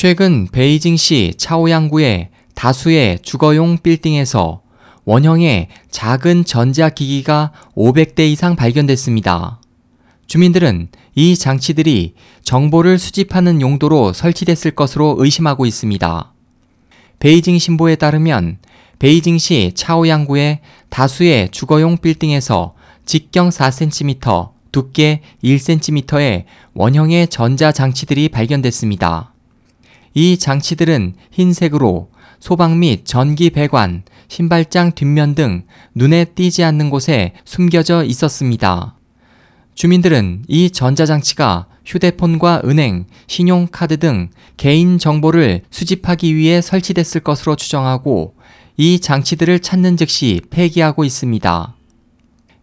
최근 베이징시 차오양구의 다수의 주거용 빌딩에서 원형의 작은 전자기기가 500대 이상 발견됐습니다. 주민들은 이 장치들이 정보를 수집하는 용도로 설치됐을 것으로 의심하고 있습니다. 베이징 신보에 따르면 베이징시 차오양구의 다수의 주거용 빌딩에서 직경 4cm, 두께 1cm의 원형의 전자장치들이 발견됐습니다. 이 장치들은 흰색으로 소방 및 전기 배관, 신발장 뒷면 등 눈에 띄지 않는 곳에 숨겨져 있었습니다. 주민들은 이 전자장치가 휴대폰과 은행, 신용카드 등 개인 정보를 수집하기 위해 설치됐을 것으로 추정하고 이 장치들을 찾는 즉시 폐기하고 있습니다.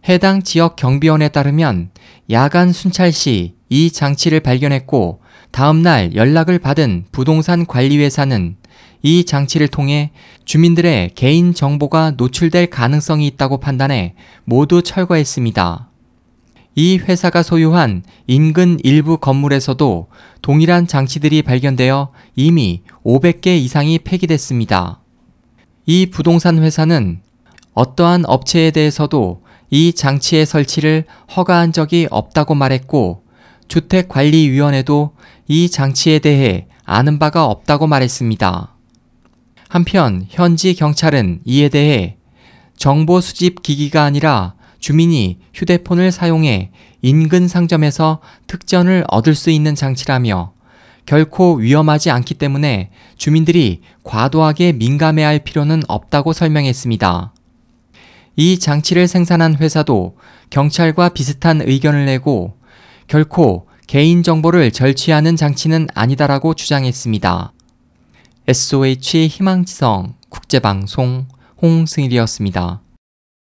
해당 지역 경비원에 따르면 야간 순찰 시 이 장치를 발견했고 다음날 연락을 받은 부동산 관리회사는 이 장치를 통해 주민들의 개인 정보가 노출될 가능성이 있다고 판단해 모두 철거했습니다. 이 회사가 소유한 인근 일부 건물에서도 동일한 장치들이 발견되어 이미 500개 이상이 폐기됐습니다. 이 부동산 회사는 어떠한 업체에 대해서도 이 장치의 설치를 허가한 적이 없다고 말했고 주택관리위원회도 이 장치에 대해 아는 바가 없다고 말했습니다. 한편 현지 경찰은 이에 대해 정보 수집 기기가 아니라 주민이 휴대폰을 사용해 인근 상점에서 특전을 얻을 수 있는 장치라며 결코 위험하지 않기 때문에 주민들이 과도하게 민감해 할 필요는 없다고 설명했습니다. 이 장치를 생산한 회사도 경찰과 비슷한 의견을 내고 결코 개인정보를 절취하는 장치는 아니다라고 주장했습니다. SOH 희망지성 국제방송 홍승일이었습니다.